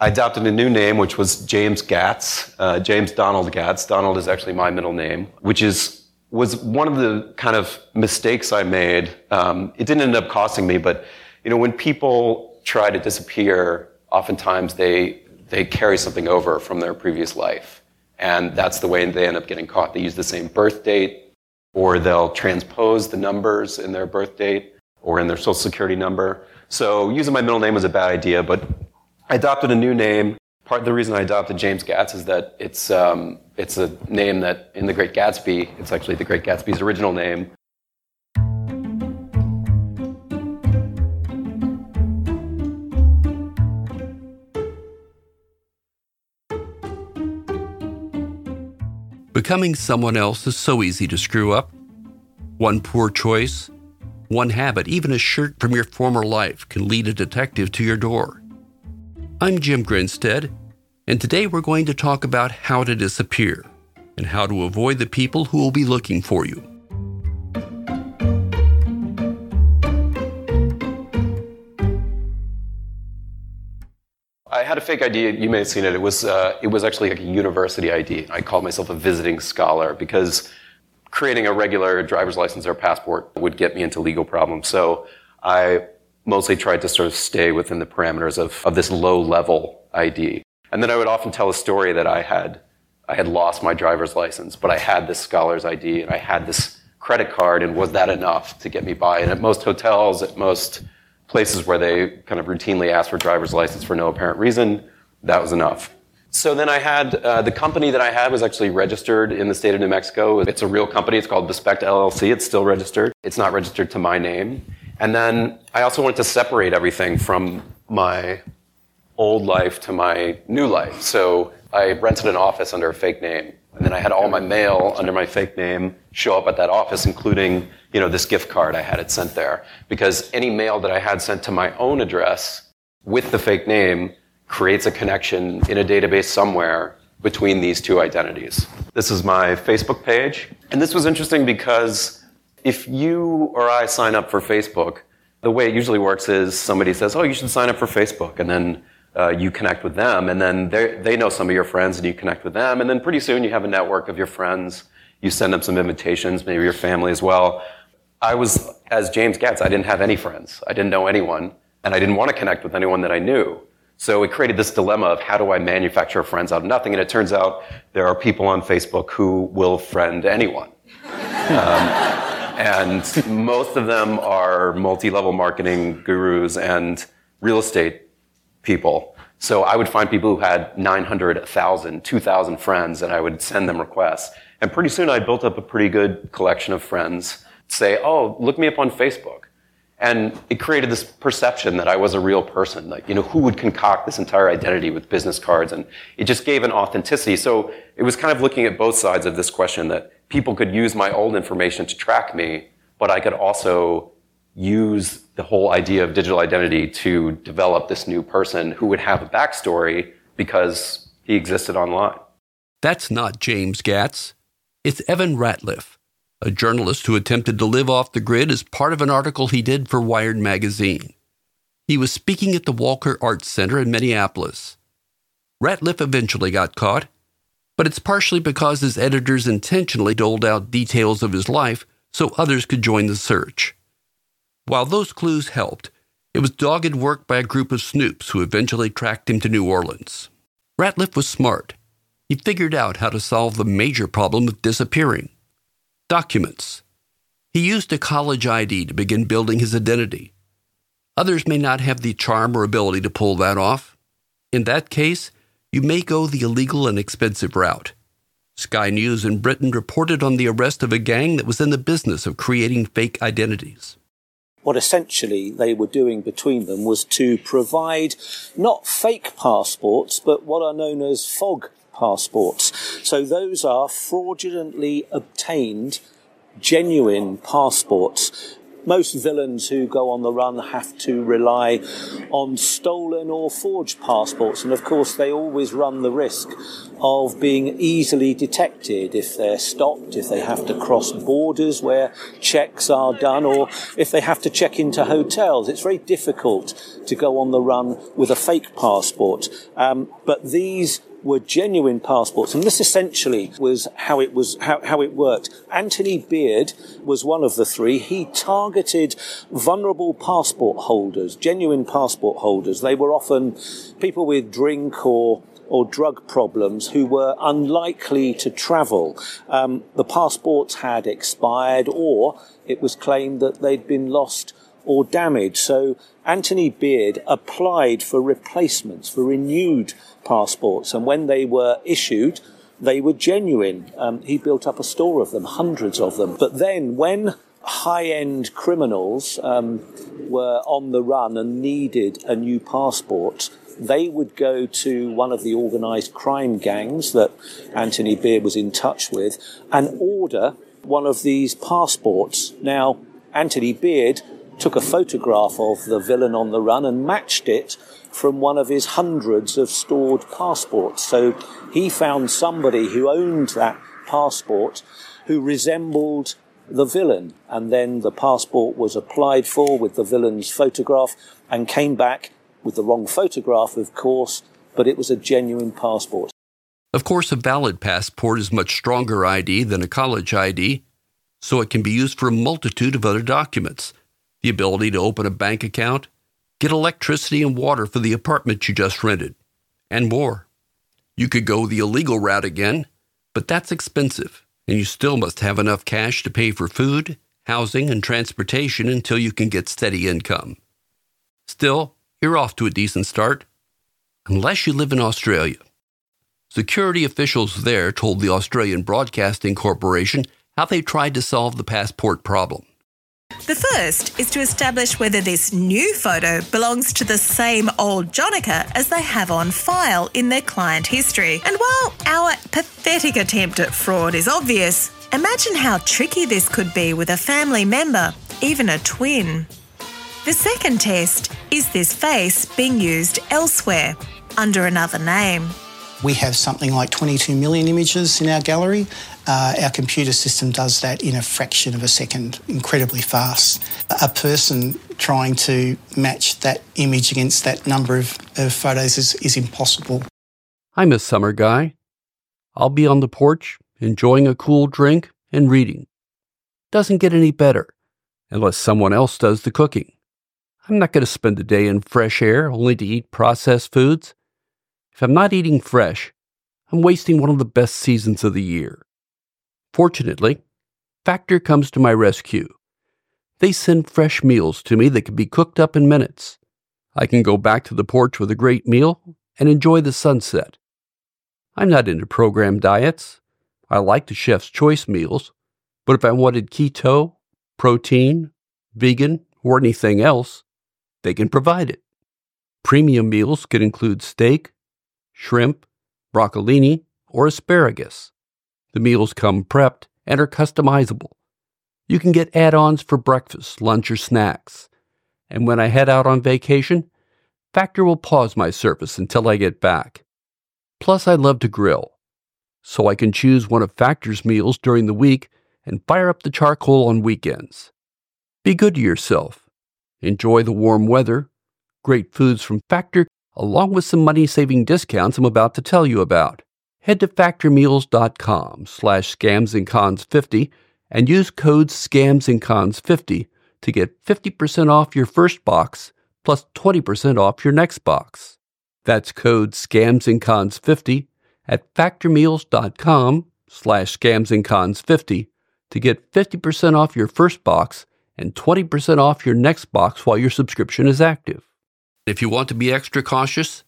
I adopted a new name, which was James Gatz, uh, James Donald Gatz. Donald is actually my middle name, which is was one of the kind of mistakes I made. Um, it didn't end up costing me, but you know, when people try to disappear, oftentimes they they carry something over from their previous life, and that's the way they end up getting caught. They use the same birth date, or they'll transpose the numbers in their birth date or in their social security number. So using my middle name was a bad idea, but I adopted a new name. Part of the reason I adopted James Gatz is that it's um, it's a name that in The Great Gatsby, it's actually The Great Gatsby's original name. Becoming someone else is so easy to screw up. One poor choice, one habit, even a shirt from your former life can lead a detective to your door. I'm Jim Grinstead, and today we're going to talk about how to disappear and how to avoid the people who will be looking for you. I had a fake ID. You may have seen it. It was uh, it was actually like a university ID. I called myself a visiting scholar because creating a regular driver's license or passport would get me into legal problems. So I mostly tried to sort of stay within the parameters of, of this low level ID. And then I would often tell a story that I had, I had lost my driver's license, but I had this scholar's ID and I had this credit card and was that enough to get me by? And at most hotels, at most places where they kind of routinely ask for driver's license for no apparent reason, that was enough. So then I had uh, the company that I had was actually registered in the state of New Mexico. It's a real company. It's called Bespect LLC. It's still registered. It's not registered to my name. And then I also wanted to separate everything from my old life to my new life. So I rented an office under a fake name. And then I had all my mail under my fake name show up at that office, including, you know, this gift card I had it sent there. Because any mail that I had sent to my own address with the fake name creates a connection in a database somewhere between these two identities. This is my Facebook page. And this was interesting because if you or I sign up for Facebook, the way it usually works is somebody says, "Oh, you should sign up for Facebook," and then uh, you connect with them, and then they know some of your friends, and you connect with them, and then pretty soon you have a network of your friends. You send them some invitations, maybe your family as well. I was, as James Gatz, I didn't have any friends. I didn't know anyone, and I didn't want to connect with anyone that I knew. So it created this dilemma of how do I manufacture friends out of nothing? And it turns out there are people on Facebook who will friend anyone. Um, and most of them are multi-level marketing gurus and real estate people. So I would find people who had 900, 1,000, 2,000 friends, and I would send them requests. And pretty soon I built up a pretty good collection of friends. Say, oh, look me up on Facebook. And it created this perception that I was a real person. Like, you know, who would concoct this entire identity with business cards? And it just gave an authenticity. So it was kind of looking at both sides of this question that people could use my old information to track me, but I could also use the whole idea of digital identity to develop this new person who would have a backstory because he existed online. That's not James Gatz. It's Evan Ratliff, a journalist who attempted to live off the grid as part of an article he did for Wired magazine. He was speaking at the Walker Arts Center in Minneapolis. Ratliff eventually got caught but it's partially because his editors intentionally doled out details of his life so others could join the search. While those clues helped, it was dogged work by a group of snoops who eventually tracked him to New Orleans. Ratliff was smart. He figured out how to solve the major problem of disappearing documents. He used a college ID to begin building his identity. Others may not have the charm or ability to pull that off. In that case, you may go the illegal and expensive route. Sky News in Britain reported on the arrest of a gang that was in the business of creating fake identities. What essentially they were doing between them was to provide not fake passports, but what are known as fog passports. So those are fraudulently obtained genuine passports most villains who go on the run have to rely on stolen or forged passports, and of course, they always run the risk of being easily detected if they're stopped, if they have to cross borders where checks are done, or if they have to check into hotels. It's very difficult to go on the run with a fake passport. Um, but these were genuine passports, and this essentially was how it was how, how it worked. Anthony Beard was one of the three. He targeted vulnerable passport holders, genuine passport holders. They were often people with drink or or drug problems who were unlikely to travel. Um, the passports had expired, or it was claimed that they'd been lost or damaged. So Anthony Beard applied for replacements, for renewed passports, and when they were issued, they were genuine. Um, he built up a store of them, hundreds of them. But then, when high end criminals um, were on the run and needed a new passport, they would go to one of the organised crime gangs that Anthony Beard was in touch with and order one of these passports. Now, Anthony Beard took a photograph of the villain on the run and matched it from one of his hundreds of stored passports. So he found somebody who owned that passport who resembled the villain. And then the passport was applied for with the villain's photograph and came back with the wrong photograph, of course, but it was a genuine passport. Of course, a valid passport is much stronger ID than a college ID, so it can be used for a multitude of other documents the ability to open a bank account, get electricity and water for the apartment you just rented, and more. You could go the illegal route again, but that's expensive, and you still must have enough cash to pay for food, housing, and transportation until you can get steady income. Still, you're off to a decent start, unless you live in Australia. Security officials there told the Australian Broadcasting Corporation how they tried to solve the passport problem. The first is to establish whether this new photo belongs to the same old Jonica as they have on file in their client history. And while our pathetic attempt at fraud is obvious, imagine how tricky this could be with a family member, even a twin. The second test is this face being used elsewhere under another name. We have something like 22 million images in our gallery. Uh, our computer system does that in a fraction of a second, incredibly fast. A person trying to match that image against that number of, of photos is, is impossible. I'm a summer guy. I'll be on the porch, enjoying a cool drink and reading. Doesn't get any better unless someone else does the cooking. I'm not going to spend a day in fresh air only to eat processed foods. If I'm not eating fresh, I'm wasting one of the best seasons of the year. Fortunately, Factor comes to my rescue. They send fresh meals to me that can be cooked up in minutes. I can go back to the porch with a great meal and enjoy the sunset. I'm not into program diets. I like the chef's choice meals, but if I wanted keto, protein, vegan, or anything else, they can provide it. Premium meals could include steak, shrimp, broccolini, or asparagus. The meals come prepped and are customizable. You can get add ons for breakfast, lunch, or snacks. And when I head out on vacation, Factor will pause my service until I get back. Plus, I love to grill, so I can choose one of Factor's meals during the week and fire up the charcoal on weekends. Be good to yourself. Enjoy the warm weather, great foods from Factor, along with some money saving discounts I'm about to tell you about head to factormeals.com slash scamsandcons50 and use code scamsandcons50 to get 50% off your first box plus 20% off your next box. That's code scamsandcons50 at factormeals.com slash scamsandcons50 to get 50% off your first box and 20% off your next box while your subscription is active. If you want to be extra cautious,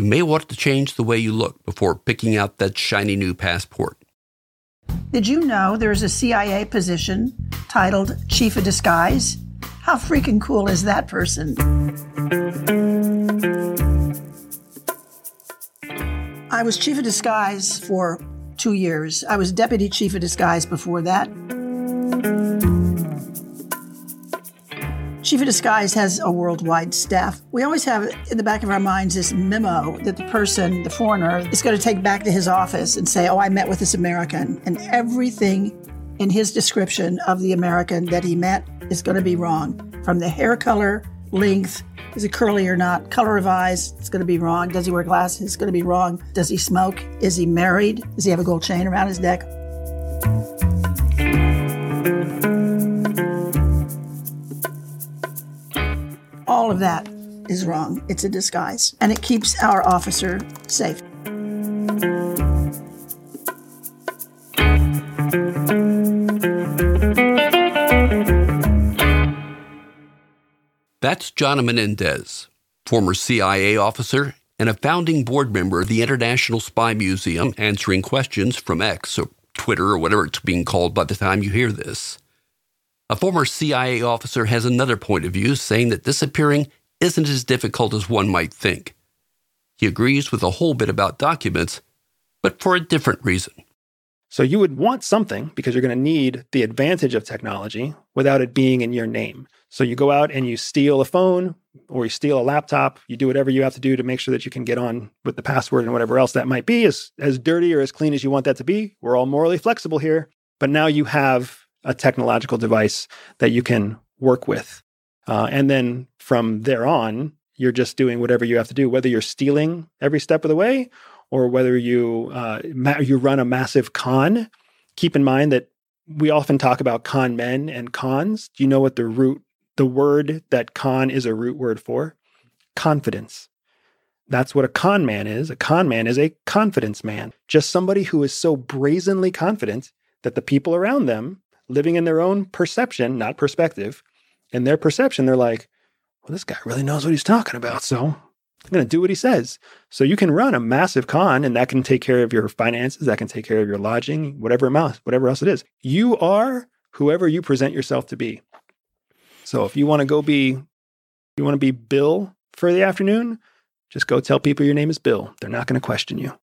you may want to change the way you look before picking out that shiny new passport. Did you know there's a CIA position titled Chief of Disguise? How freaking cool is that person? I was Chief of Disguise for two years. I was Deputy Chief of Disguise before that. Chief of Disguise has a worldwide staff. We always have in the back of our minds this memo that the person, the foreigner, is going to take back to his office and say, Oh, I met with this American. And everything in his description of the American that he met is going to be wrong. From the hair color, length, is it curly or not? Color of eyes, it's going to be wrong. Does he wear glasses? It's going to be wrong. Does he smoke? Is he married? Does he have a gold chain around his neck? All of that is wrong. It's a disguise, and it keeps our officer safe. That's Jonna Mendez, former CIA officer and a founding board member of the International Spy Museum, answering questions from X or Twitter or whatever it's being called by the time you hear this. A former CIA officer has another point of view, saying that disappearing isn't as difficult as one might think. He agrees with a whole bit about documents, but for a different reason. So you would want something because you're going to need the advantage of technology without it being in your name. So you go out and you steal a phone or you steal a laptop, you do whatever you have to do to make sure that you can get on with the password and whatever else that might be, as, as dirty or as clean as you want that to be. We're all morally flexible here. But now you have a technological device that you can work with. Uh, and then from there on, you're just doing whatever you have to do, whether you're stealing every step of the way or whether you uh, ma- you run a massive con. Keep in mind that we often talk about con men and cons. Do you know what the root, the word that con is a root word for? Confidence. That's what a con man is. A con man is a confidence man, just somebody who is so brazenly confident that the people around them, living in their own perception, not perspective, in their perception, they're like, well, this guy really knows what he's talking about. So I'm going to do what he says. So you can run a massive con and that can take care of your finances, that can take care of your lodging, whatever amount, whatever else it is. You are whoever you present yourself to be. So if you want to go be, you want to be Bill for the afternoon, just go tell people your name is Bill. They're not going to question you.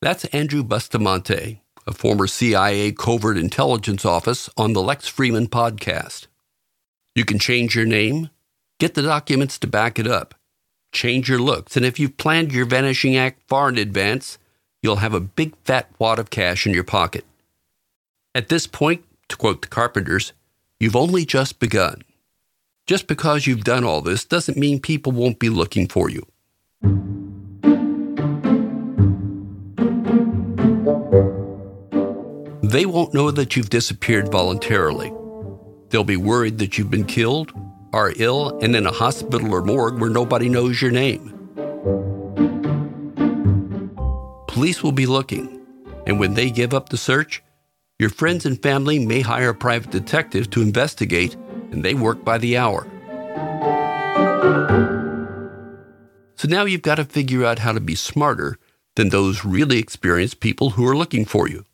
That's Andrew Bustamante, a former CIA covert intelligence office on the Lex Fridman podcast. You can change your name, get the documents to back it up, change your looks, and if you've planned your vanishing act far in advance, you'll have a big fat wad of cash in your pocket. At this point, to quote the Carpenters, you've only just begun. Just because you've done all this doesn't mean people won't be looking for you. They won't know that you've disappeared voluntarily. They'll be worried that you've been killed, are ill, and in a hospital or morgue where nobody knows your name. Police will be looking, and when they give up the search, your friends and family may hire a private detective to investigate, and they work by the hour. So now you've got to figure out how to be smarter than those really experienced people who are looking for you.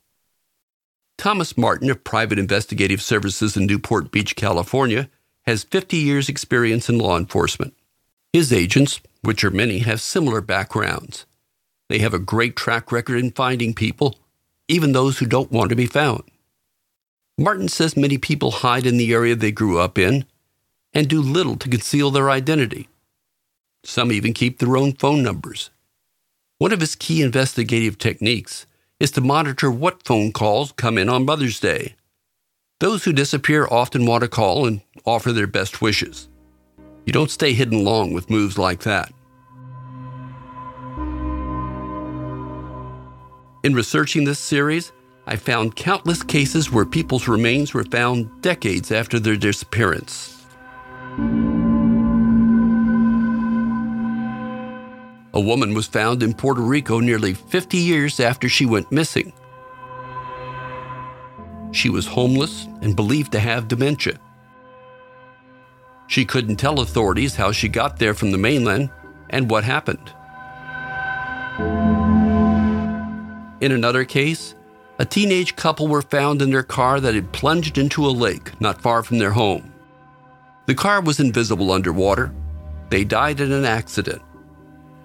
Thomas Martin of Private Investigative Services in Newport Beach, California, has 50 years' experience in law enforcement. His agents, which are many, have similar backgrounds. They have a great track record in finding people, even those who don't want to be found. Martin says many people hide in the area they grew up in and do little to conceal their identity. Some even keep their own phone numbers. One of his key investigative techniques is to monitor what phone calls come in on Mother's Day. Those who disappear often want to call and offer their best wishes. You don't stay hidden long with moves like that. In researching this series, I found countless cases where people's remains were found decades after their disappearance. A woman was found in Puerto Rico nearly 50 years after she went missing. She was homeless and believed to have dementia. She couldn't tell authorities how she got there from the mainland and what happened. In another case, a teenage couple were found in their car that had plunged into a lake not far from their home. The car was invisible underwater. They died in an accident.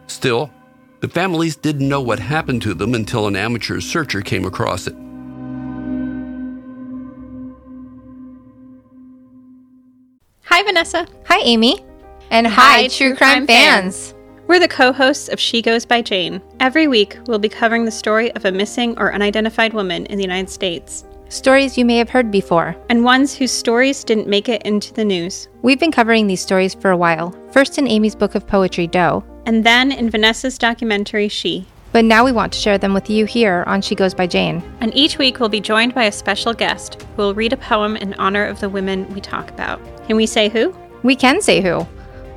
Still, the families didn't know what happened to them until an amateur searcher came across it. Hi, Hi, Vanessa. Hi, Amy. And hi, True Crime fans. We're the co hosts of She Goes by Jane. Every week, we'll be covering the story of a missing or unidentified woman in the United States, Stories you may have heard before. and ones whose stories didn't make it into the news. We've been covering these stories for a while, first in Amy's book of poetry, Doe, And then in Vanessa's documentary, She. but now we want to share them with you here on She Goes by Jane. And each week, we'll be joined by a special guest who will read a poem in honor of the women we talk about. Can we say who? We can say who.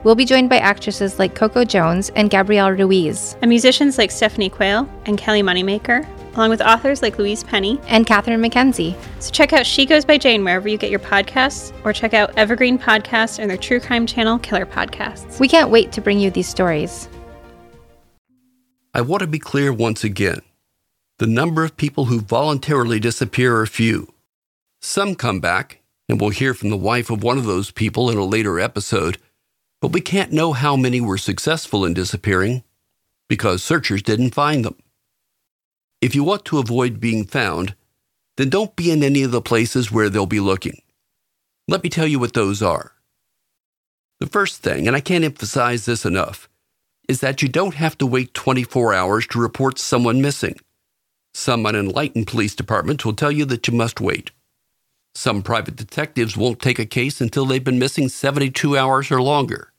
We'll be joined by actresses like Coco Jones and Gabrielle Ruiz, And musicians like Stephanie Quayle and Kelly Moneymaker, along with authors like Louise Penny. and Catherine McKenzie. So check out She Goes by Jane wherever you get your podcasts, or check out Evergreen Podcasts and their true crime channel, Killer Podcasts. We can't wait to bring you these stories. I want to be clear once again. The number of people who voluntarily disappear are few. Some come back, and we'll hear from the wife of one of those people in a later episode, but we can't know how many were successful in disappearing because searchers didn't find them. If you want to avoid being found, then don't be in any of the places where they'll be looking. Let me tell you what those are. The first thing, and I can't emphasize this enough, is that you don't have to wait 24 hours to report someone missing. Some unenlightened police departments will tell you that you must wait. Some private detectives won't take a case until they've been missing 72 hours or longer.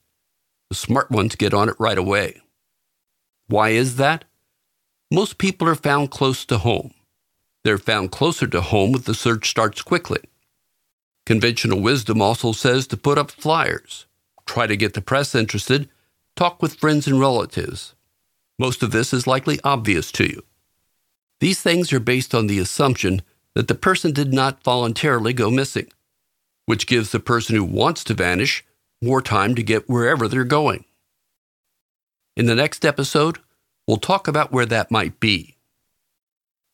The smart ones get on it right away. Why is that? Most people are found close to home. They're found closer to home if the search starts quickly. Conventional wisdom also says to put up flyers, try to get the press interested, talk with friends and relatives. Most of this is likely obvious to you. These things are based on the assumption that the person did not voluntarily go missing, which gives the person who wants to vanish more time to get wherever they're going. In the next episode, we'll talk about where that might be.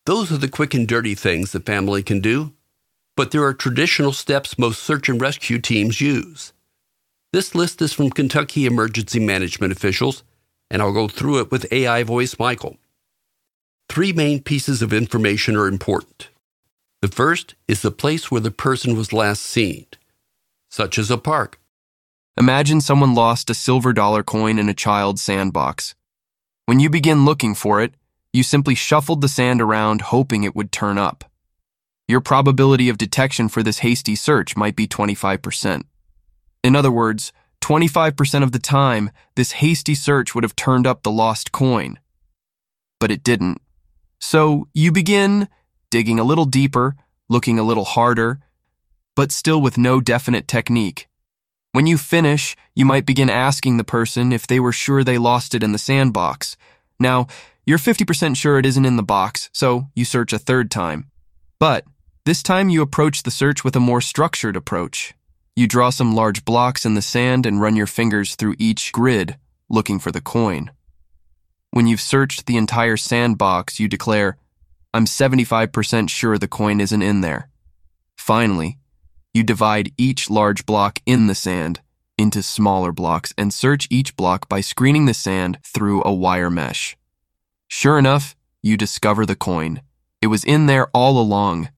Those are the quick and dirty things the family can do, but there are traditional steps most search and rescue teams use. This list is from Kentucky emergency management officials, and I'll go through it with AI voice Michael. Three main pieces of information are important. The first is the place where the person was last seen, such as a park. Imagine someone lost a silver dollar coin in a child's sandbox. When you begin looking for it, you simply shuffled the sand around hoping it would turn up. Your probability of detection for this hasty search might be 25%. In other words, 25% of the time, this hasty search would have turned up the lost coin. But it didn't. So you begin digging a little deeper, looking a little harder, but still with no definite technique. When you finish, you might begin asking the person if they were sure they lost it in the sandbox. Now, you're 50% sure it isn't in the box, so you search a third time. But this time you approach the search with a more structured approach. You draw some large blocks in the sand and run your fingers through each grid, looking for the coin. When you've searched the entire sandbox, you declare, I'm 75% sure the coin isn't in there. Finally, you divide each large block in the sand into smaller blocks and search each block by screening the sand through a wire mesh. Sure enough, you discover the coin. It was in there all along.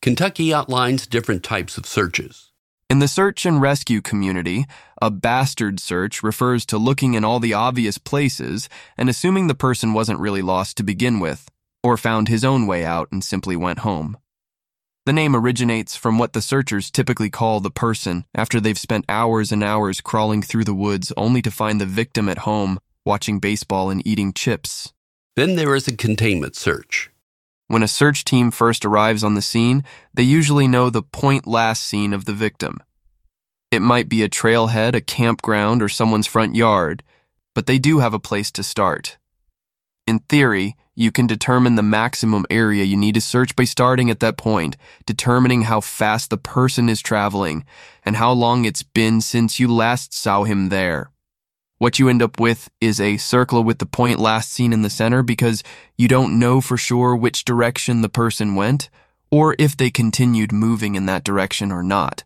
Kentucky outlines different types of searches. In the search and rescue community, a bastard search refers to looking in all the obvious places and assuming the person wasn't really lost to begin with, or found his own way out and simply went home. The name originates from what the searchers typically call the person after they've spent hours and hours crawling through the woods only to find the victim at home, watching baseball and eating chips. Then there is a containment search. When a search team first arrives on the scene, they usually know the point last seen of the victim. It might be a trailhead, a campground, or someone's front yard, but they do have a place to start. In theory, you can determine the maximum area you need to search by starting at that point, determining how fast the person is traveling and how long it's been since you last saw him there. What you end up with is a circle with the point last seen in the center because you don't know for sure which direction the person went or if they continued moving in that direction or not.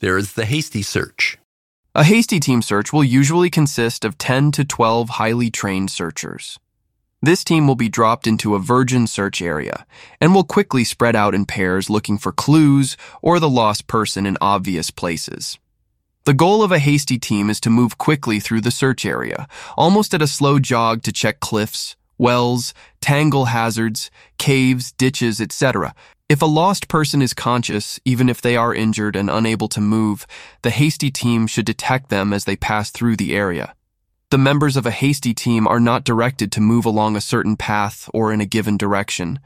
There is the hasty search. A hasty team search will usually consist of 10 to 12 highly trained searchers. This team will be dropped into a virgin search area and will quickly spread out in pairs looking for clues or the lost person in obvious places. The goal of a hasty team is to move quickly through the search area, almost at a slow jog to check cliffs, wells, tangle hazards, caves, ditches, etc. If a lost person is conscious, even if they are injured and unable to move, the hasty team should detect them as they pass through the area. The members of a hasty team are not directed to move along a certain path or in a given direction.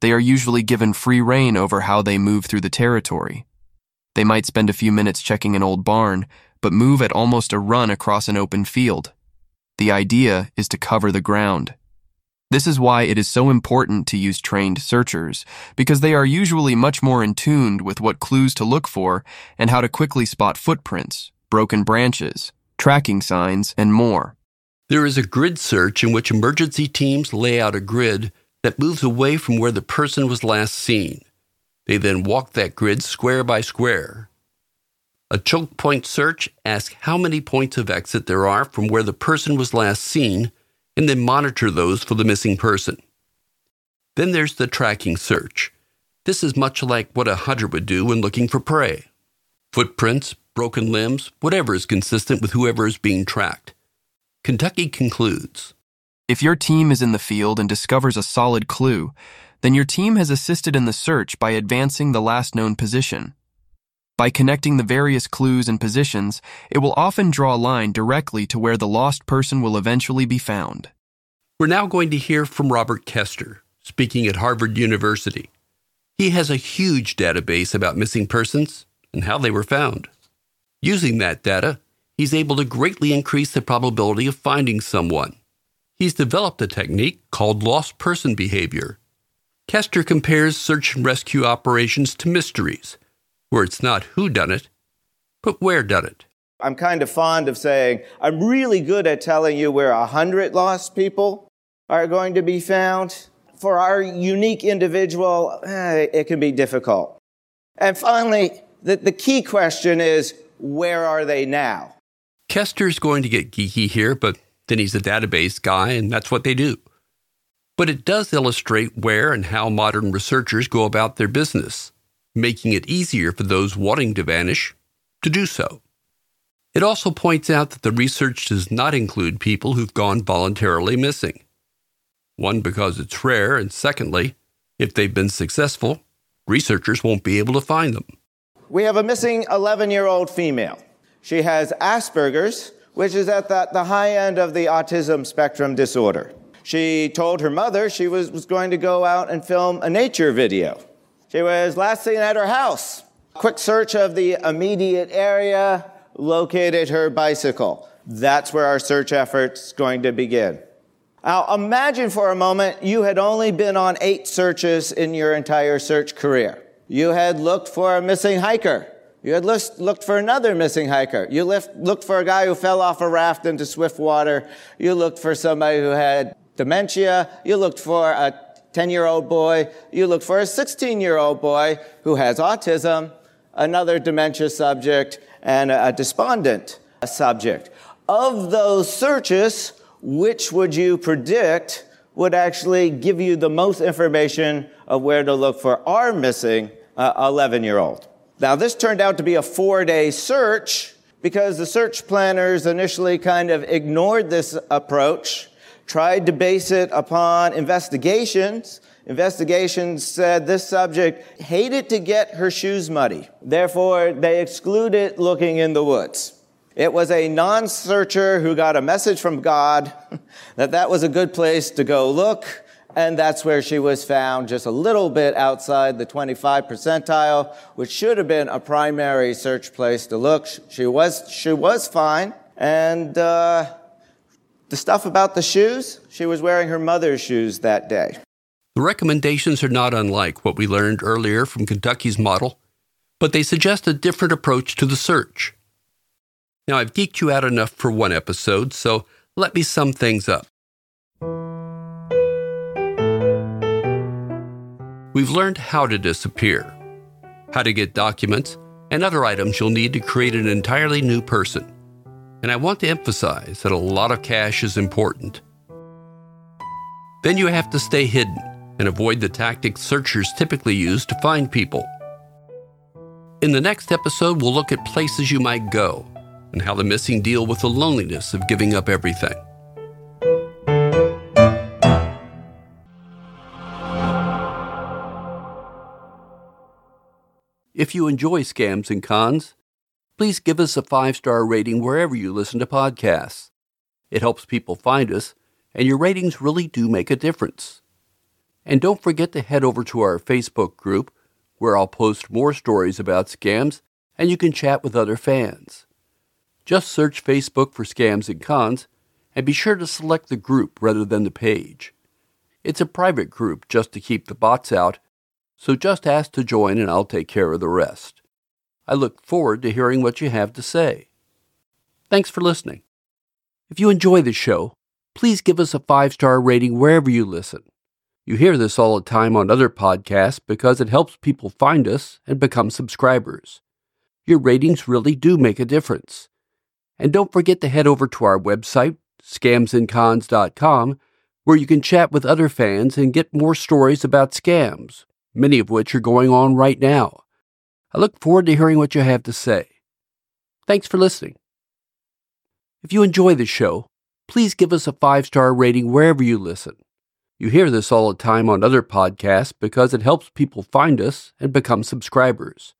They are usually given free rein over how they move through the territory. They might spend a few minutes checking an old barn, but move at almost a run across an open field. The idea is to cover the ground. This is why it is so important to use trained searchers, because they are usually much more in tune with what clues to look for and how to quickly spot footprints, broken branches, tracking signs, and more. There is a grid search in which emergency teams lay out a grid that moves away from where the person was last seen. They then walk that grid square by square. A choke point search asks how many points of exit there are from where the person was last seen and then monitor those for the missing person. Then there's the tracking search. This is much like what a hunter would do when looking for prey. Footprints, broken limbs, whatever is consistent with whoever is being tracked. Kentucky concludes If your team is in the field and discovers a solid clue, then your team has assisted in the search by advancing the last known position. By connecting the various clues and positions, it will often draw a line directly to where the lost person will eventually be found. We're now going to hear from Robert Koester, speaking at Harvard University. He has a huge database about missing persons and how they were found. Using that data, he's able to greatly increase the probability of finding someone. He's developed a technique called lost person behavior Koester compares search and rescue operations to mysteries, where it's not who done it, but where done it. I'm kind of fond of saying, I'm really good at telling you where a hundred lost people are going to be found. For our unique individual, eh, it can be difficult. And finally, the, the key question is, where are they now? Koester's going to get geeky here, but then he's a database guy, and that's what they do but it does illustrate where and how modern researchers go about their business, making it easier for those wanting to vanish to do so. It also points out that the research does not include people who've gone voluntarily missing. One, because it's rare, and secondly, if they've been successful, researchers won't be able to find them. We have a missing 11 year old female. She has Asperger's, which is at the, the high end of the autism spectrum disorder. She told her mother she was, was going to go out and film a nature video. She was last seen at her house. Quick search of the immediate area located her bicycle. That's where our search effort's going to begin. Now, imagine for a moment you had only been on eight searches in your entire search career. You had looked for a missing hiker. You had looked for another missing hiker. You looked for a guy who fell off a raft into swift water. You looked for somebody who had dementia. You looked for a 10 year old boy. You looked for a 16 year old boy who has autism, another dementia subject, and a despondent subject. Of those searches, which would you predict would actually give you the most information of where to look for our missing 11 uh, year old? Now, this turned out to be a four day search because the search planners initially kind of ignored this approach tried to base it upon investigations. Investigations said this subject hated to get her shoes muddy. Therefore, they excluded looking in the woods. It was a non searcher who got a message from God that that was a good place to go look. And that's where she was found, just a little bit outside the 25 percentile, which should have been a primary search place to look. She was, she was fine. And, uh, the stuff about the shoes, she was wearing her mother's shoes that day. The recommendations are not unlike what we learned earlier from Kentucky's model, but they suggest a different approach to the search. Now, I've geeked you out enough for one episode, so let me sum things up. We've learned how to disappear, how to get documents, and other items you'll need to create an entirely new person. And I want to emphasize that a lot of cash is important. Then you have to stay hidden and avoid the tactics searchers typically use to find people. In the next episode, we'll look at places you might go and how the missing deal with the loneliness of giving up everything. If you enjoy scams and cons, please give us a five star rating wherever you listen to podcasts. It helps people find us, and your ratings really do make a difference. And don't forget to head over to our Facebook group, where I'll post more stories about scams and you can chat with other fans. Just search Facebook for Scams and Cons and be sure to select the group rather than the page. It's a private group just to keep the bots out, so just ask to join and I'll take care of the rest. I look forward to hearing what you have to say. Thanks for listening. If you enjoy the show, please give us a five star rating wherever you listen. You hear this all the time on other podcasts because it helps people find us and become subscribers. Your ratings really do make a difference. And don't forget to head over to our website, scamsandcons.com, where you can chat with other fans and get more stories about scams, many of which are going on right now. I look forward to hearing what you have to say. Thanks for listening. If you enjoy the show, please give us a five star rating wherever you listen. You hear this all the time on other podcasts because it helps people find us and become subscribers.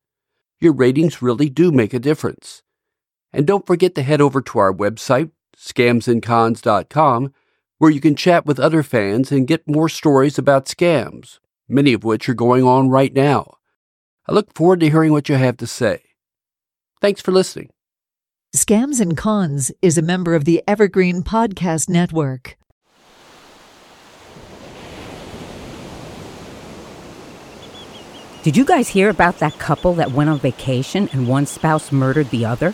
Your ratings really do make a difference. And don't forget to head over to our website, scamsandcons.com, where you can chat with other fans and get more stories about scams, many of which are going on right now. I look forward to hearing what you have to say. Thanks for listening. Scams and Cons is a member of the Evergreen Podcast Network. Did you guys hear about that couple that went on vacation and one spouse murdered the other?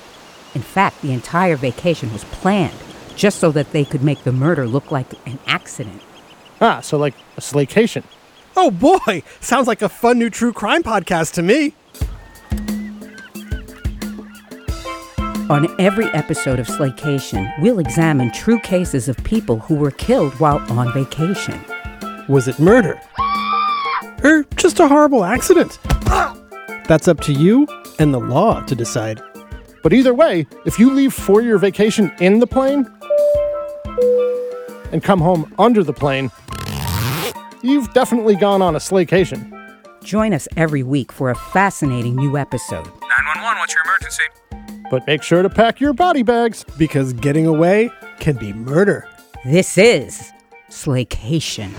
In fact, the entire vacation was planned just so that they could make the murder look like an accident. Ah, so like a slaycation. Oh boy, sounds like a fun new true crime podcast to me. On every episode of Slaycation, we'll examine true cases of people who were killed while on vacation. Was it murder? Or just a horrible accident? That's up to you and the law to decide. But either way, if you leave for your vacation in the plane and come home under the plane, you've definitely gone on a slaycation. Join us every week for a fascinating new episode. 911, what's your emergency? But make sure to pack your body bags. Because getting away can be murder. This is Slaycation.